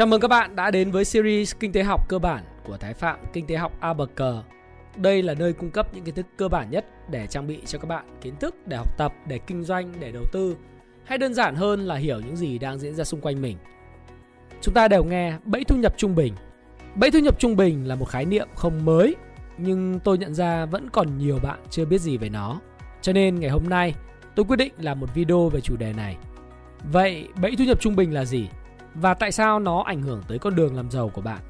Chào mừng các bạn đã đến với series Kinh tế học cơ bản của Thái Phạm Kinh tế học ABC. Đây là nơi cung cấp những kiến thức cơ bản nhất để trang bị cho các bạn kiến thức để học tập, để kinh doanh, để đầu tư hay đơn giản hơn là hiểu những gì đang diễn ra xung quanh mình. Chúng ta đều nghe bẫy thu nhập trung bình. Bẫy thu nhập trung bình là một khái niệm không mới nhưng tôi nhận ra vẫn còn nhiều bạn chưa biết gì về nó. Cho nên ngày hôm nay tôi quyết định làm một video về chủ đề này. Vậy bẫy thu nhập trung bình là gì? Và tại sao nó ảnh hưởng tới con đường làm giàu của bạn?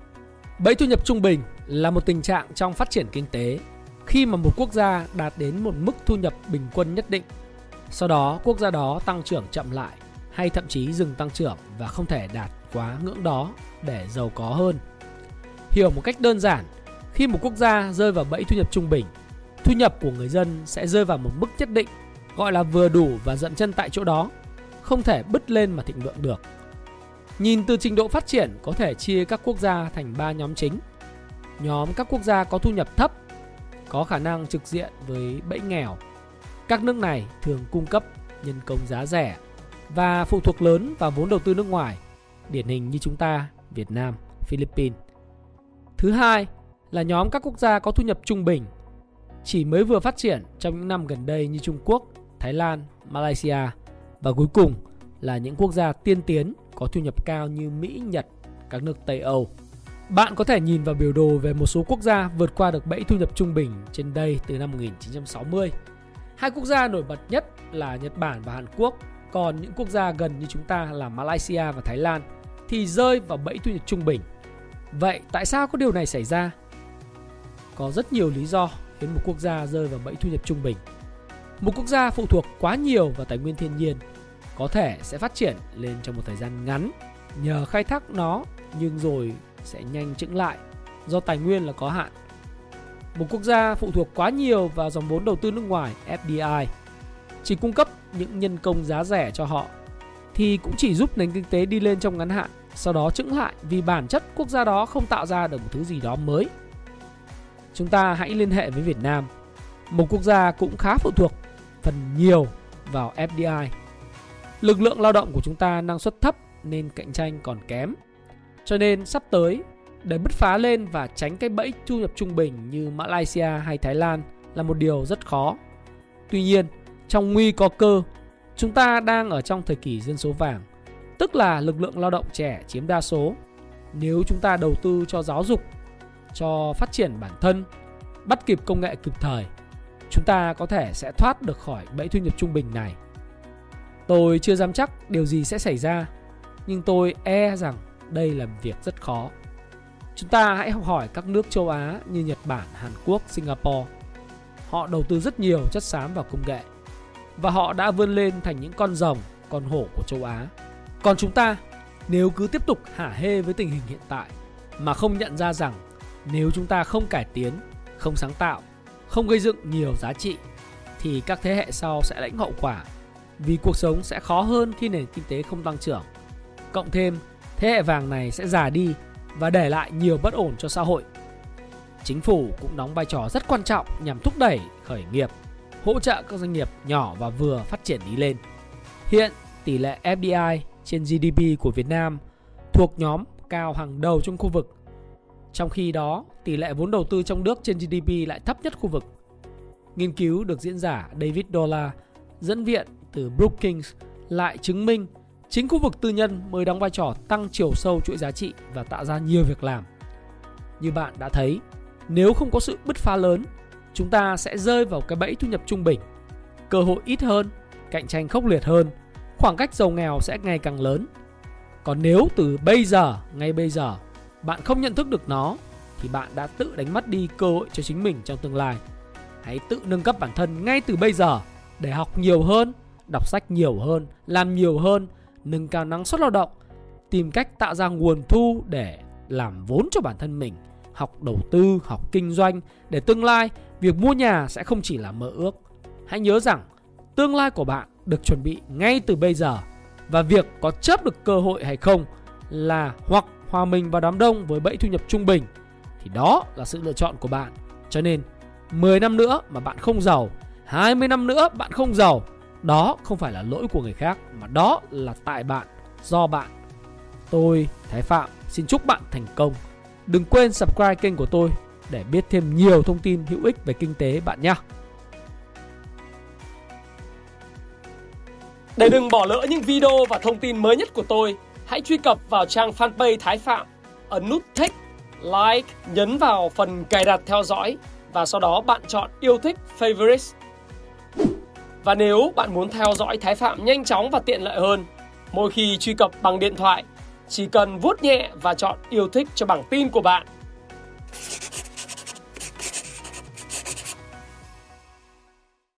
Bẫy thu nhập trung bình là một tình trạng trong phát triển kinh tế khi mà một quốc gia đạt đến một mức thu nhập bình quân nhất định. Sau đó quốc gia đó tăng trưởng chậm lại hay thậm chí dừng tăng trưởng và không thể đạt quá ngưỡng đó để giàu có hơn. Hiểu một cách đơn giản, khi một quốc gia rơi vào bẫy thu nhập trung bình, thu nhập của người dân sẽ rơi vào một mức nhất định gọi là vừa đủ và dậm chân tại chỗ đó, không thể bứt lên mà thịnh vượng được. Nhìn từ trình độ phát triển có thể chia các quốc gia thành 3 nhóm chính. Nhóm các quốc gia có thu nhập thấp, có khả năng trực diện với bẫy nghèo. Các nước này thường cung cấp nhân công giá rẻ và phụ thuộc lớn vào vốn đầu tư nước ngoài, điển hình như chúng ta, Việt Nam, Philippines. Thứ hai là nhóm các quốc gia có thu nhập trung bình, chỉ mới vừa phát triển trong những năm gần đây như Trung Quốc, Thái Lan, Malaysia và cuối cùng là những quốc gia tiên tiến có thu nhập cao như Mỹ, Nhật, các nước Tây Âu. Bạn có thể nhìn vào biểu đồ về một số quốc gia vượt qua được bẫy thu nhập trung bình trên đây từ năm 1960. Hai quốc gia nổi bật nhất là Nhật Bản và Hàn Quốc, còn những quốc gia gần như chúng ta là Malaysia và Thái Lan thì rơi vào bẫy thu nhập trung bình. Vậy tại sao có điều này xảy ra? Có rất nhiều lý do khiến một quốc gia rơi vào bẫy thu nhập trung bình. Một quốc gia phụ thuộc quá nhiều vào tài nguyên thiên nhiên có thể sẽ phát triển lên trong một thời gian ngắn nhờ khai thác nó nhưng rồi sẽ nhanh chững lại do tài nguyên là có hạn. Một quốc gia phụ thuộc quá nhiều vào dòng vốn đầu tư nước ngoài FDI chỉ cung cấp những nhân công giá rẻ cho họ thì cũng chỉ giúp nền kinh tế đi lên trong ngắn hạn, sau đó chững lại vì bản chất quốc gia đó không tạo ra được một thứ gì đó mới. Chúng ta hãy liên hệ với Việt Nam, một quốc gia cũng khá phụ thuộc phần nhiều vào FDI Lực lượng lao động của chúng ta năng suất thấp nên cạnh tranh còn kém. Cho nên sắp tới để bứt phá lên và tránh cái bẫy thu nhập trung bình như Malaysia hay Thái Lan là một điều rất khó. Tuy nhiên, trong nguy có cơ, chúng ta đang ở trong thời kỳ dân số vàng, tức là lực lượng lao động trẻ chiếm đa số. Nếu chúng ta đầu tư cho giáo dục, cho phát triển bản thân, bắt kịp công nghệ kịp thời, chúng ta có thể sẽ thoát được khỏi bẫy thu nhập trung bình này. Tôi chưa dám chắc điều gì sẽ xảy ra, nhưng tôi e rằng đây là việc rất khó. Chúng ta hãy học hỏi các nước châu Á như Nhật Bản, Hàn Quốc, Singapore. Họ đầu tư rất nhiều chất xám vào công nghệ và họ đã vươn lên thành những con rồng, con hổ của châu Á. Còn chúng ta, nếu cứ tiếp tục hả hê với tình hình hiện tại mà không nhận ra rằng nếu chúng ta không cải tiến, không sáng tạo, không gây dựng nhiều giá trị thì các thế hệ sau sẽ lãnh hậu quả vì cuộc sống sẽ khó hơn khi nền kinh tế không tăng trưởng. Cộng thêm, thế hệ vàng này sẽ già đi và để lại nhiều bất ổn cho xã hội. Chính phủ cũng đóng vai trò rất quan trọng nhằm thúc đẩy khởi nghiệp, hỗ trợ các doanh nghiệp nhỏ và vừa phát triển đi lên. Hiện, tỷ lệ FDI trên GDP của Việt Nam thuộc nhóm cao hàng đầu trong khu vực. Trong khi đó, tỷ lệ vốn đầu tư trong nước trên GDP lại thấp nhất khu vực. Nghiên cứu được diễn giả David Dollar dẫn viện từ Brookings lại chứng minh chính khu vực tư nhân mới đóng vai trò tăng chiều sâu chuỗi giá trị và tạo ra nhiều việc làm. Như bạn đã thấy, nếu không có sự bứt phá lớn, chúng ta sẽ rơi vào cái bẫy thu nhập trung bình. Cơ hội ít hơn, cạnh tranh khốc liệt hơn, khoảng cách giàu nghèo sẽ ngày càng lớn. Còn nếu từ bây giờ, ngay bây giờ, bạn không nhận thức được nó thì bạn đã tự đánh mất đi cơ hội cho chính mình trong tương lai. Hãy tự nâng cấp bản thân ngay từ bây giờ để học nhiều hơn, đọc sách nhiều hơn, làm nhiều hơn, nâng cao năng suất lao động, tìm cách tạo ra nguồn thu để làm vốn cho bản thân mình, học đầu tư, học kinh doanh để tương lai việc mua nhà sẽ không chỉ là mơ ước. Hãy nhớ rằng tương lai của bạn được chuẩn bị ngay từ bây giờ và việc có chớp được cơ hội hay không là hoặc hòa mình vào đám đông với bẫy thu nhập trung bình thì đó là sự lựa chọn của bạn. Cho nên 10 năm nữa mà bạn không giàu, 20 năm nữa bạn không giàu đó không phải là lỗi của người khác mà đó là tại bạn, do bạn. Tôi, Thái Phạm, xin chúc bạn thành công. Đừng quên subscribe kênh của tôi để biết thêm nhiều thông tin hữu ích về kinh tế bạn nhé. Để đừng bỏ lỡ những video và thông tin mới nhất của tôi, hãy truy cập vào trang fanpage Thái Phạm, ấn nút thích, like, nhấn vào phần cài đặt theo dõi và sau đó bạn chọn yêu thích favorites. Và nếu bạn muốn theo dõi Thái Phạm nhanh chóng và tiện lợi hơn, mỗi khi truy cập bằng điện thoại, chỉ cần vuốt nhẹ và chọn yêu thích cho bảng tin của bạn.